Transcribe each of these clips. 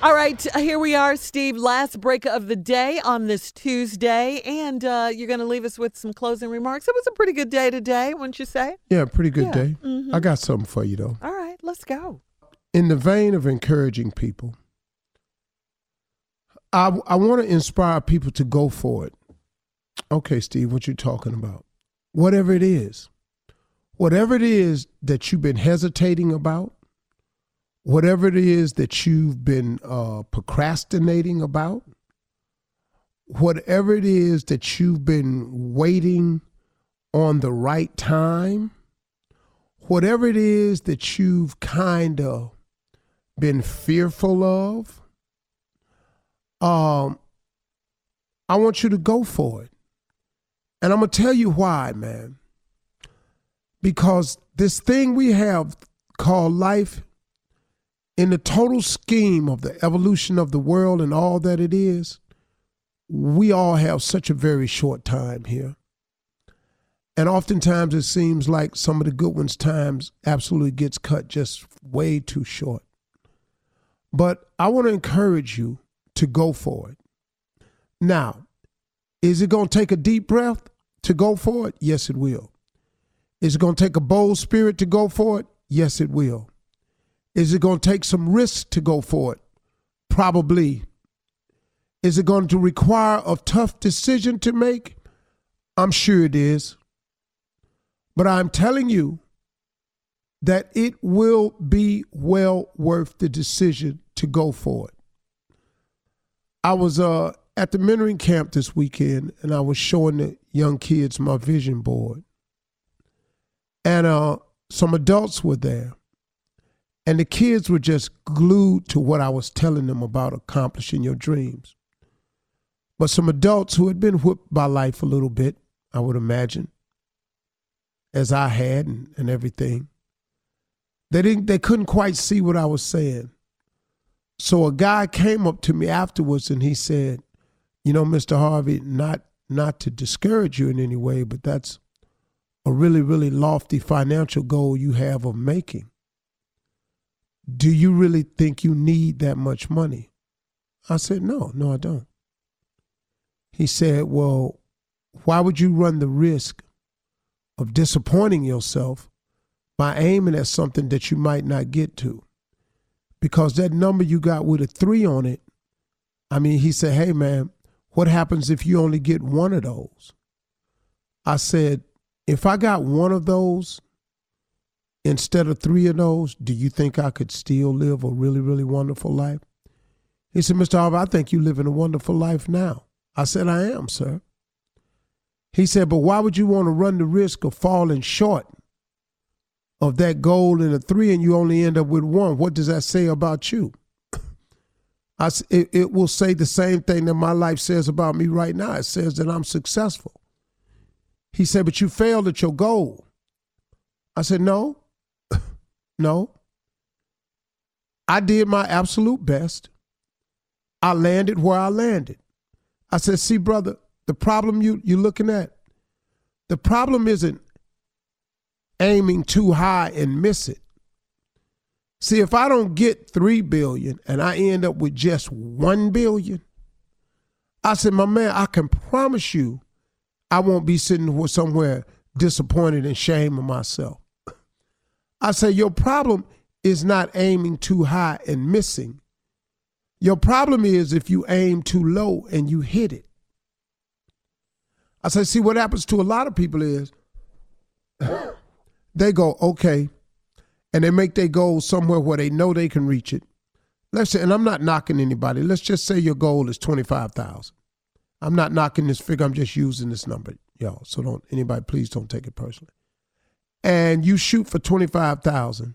All right, here we are, Steve. Last break of the day on this Tuesday, and uh, you're going to leave us with some closing remarks. It was a pretty good day today, wouldn't you say? Yeah, pretty good Yeah. day. Mhm. I got something for you though. All right, let's go. In the vein of encouraging people, I I want to inspire people to go for it. Okay, Steve, what you talking about? Whatever it is, whatever it is that you've been hesitating about, whatever it is that you've been uh, procrastinating about, whatever it is that you've been waiting on the right time, whatever it is that you've kind of been fearful of, um, I want you to go for it. And I'm going to tell you why, man. Because this thing we have called life, in the total scheme of the evolution of the world and all that it is, we all have such a very short time here. And oftentimes it seems like some of the good ones' times absolutely gets cut just way too short. But I want to encourage you to go for it. Now, is it going to take a deep breath to go for it? Yes, it will. Is it going to take a bold spirit to go for it? Yes, it will. Is it going to take some risk to go for it? Probably. Is it going to require a tough decision to make? I'm sure it is. But I'm telling you that it will be well worth the decision to go for it. I was uh, at the mentoring camp this weekend and I was showing the young kids my vision board. And uh, some adults were there. And the kids were just glued to what I was telling them about accomplishing your dreams. But some adults who had been whipped by life a little bit, I would imagine, as I had and, and everything, they didn't they couldn't quite see what I was saying. So a guy came up to me afterwards and he said, "You know, Mr. Harvey, not not to discourage you in any way, but that's a really really lofty financial goal you have of making. Do you really think you need that much money?" I said, "No, no, I don't." He said, "Well, why would you run the risk of disappointing yourself by aiming at something that you might not get to?" because that number you got with a three on it, I mean, he said, hey, man, what happens if you only get one of those? I said, if I got one of those instead of three of those, do you think I could still live a really, really wonderful life? He said, Mr. Harvey, I think you're living a wonderful life now. I said, I am, sir. He said, but why would you want to run the risk of falling short of that goal in a three and you only end up with one, what does that say about you? I, it, it will say the same thing that my life says about me right now. It says that I'm successful. He said, but you failed at your goal. I said, no, no. I did my absolute best. I landed where I landed. I said, see, brother, the problem you, you're looking at, the problem isn't aiming too high and miss it. See, if I don't get three billion and I end up with just one billion, I said, my man, I can promise you I won't be sitting somewhere disappointed and shaming myself. I say, your problem is not aiming too high and missing. Your problem is if you aim too low and you hit it. I say, see, what happens to a lot of people is they go, okay, and they make their goal somewhere where they know they can reach it. Let's say, and I'm not knocking anybody. Let's just say your goal is twenty five thousand. I'm not knocking this figure. I'm just using this number, y'all. So don't anybody, please don't take it personally. And you shoot for twenty five thousand,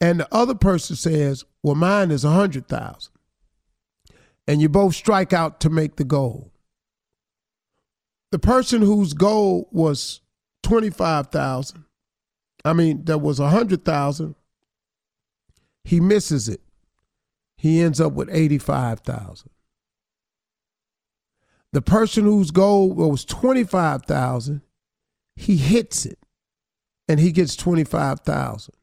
and the other person says, "Well, mine is a hundred thousand, and you both strike out to make the goal. The person whose goal was twenty-five thousand, I mean, that was a hundred thousand. He misses it. He ends up with eighty-five thousand. The person whose goal was twenty-five thousand, he hits it, and he gets twenty-five thousand.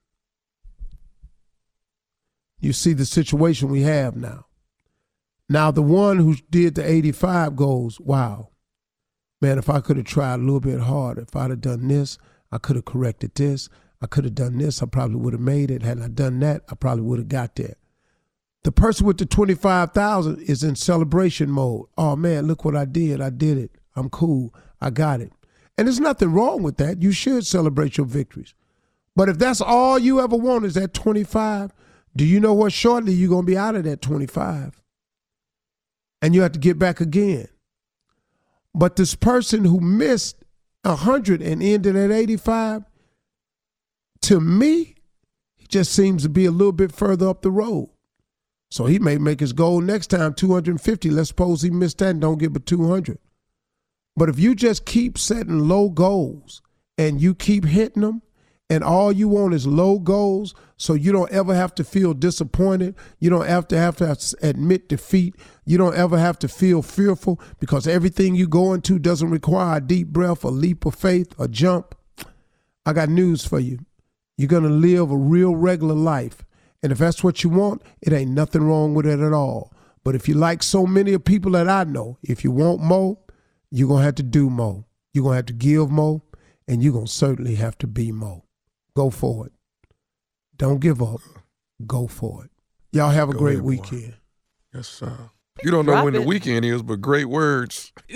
you see the situation we have now. Now, the one who did the 85 goes, wow, man, if I could have tried a little bit harder, if I'd have done this, I could have corrected this, I could have done this, I probably would have made it. Had I done that, I probably would have got there. The person with the 25,000 is in celebration mode. Oh man, look what I did. I did it. I'm cool. I got it. And there's nothing wrong with that. You should celebrate your victories. But if that's all you ever want is that 25, do you know what? Shortly you're going to be out of that 25. And you have to get back again. But this person who missed 100 and ended at 85, to me, he just seems to be a little bit further up the road. So he may make his goal next time 250. Let's suppose he missed that and don't get but 200. But if you just keep setting low goals and you keep hitting them, and all you want is low goals so you don't ever have to feel disappointed you don't have to have to admit defeat you don't ever have to feel fearful because everything you go into doesn't require a deep breath a leap of faith a jump. I got news for you. You're going to live a real regular life and if that's what you want it ain't nothing wrong with it at all. But if you like so many of people that i know if you want more you're going to have to do more you're going to have to give more and you're going to certainly have to be more Go for it. Don't give up. Go for it. Y'all have a Go great ahead, boy. weekend. Yes, sir. You don't know Drop when the weekend is, but great words.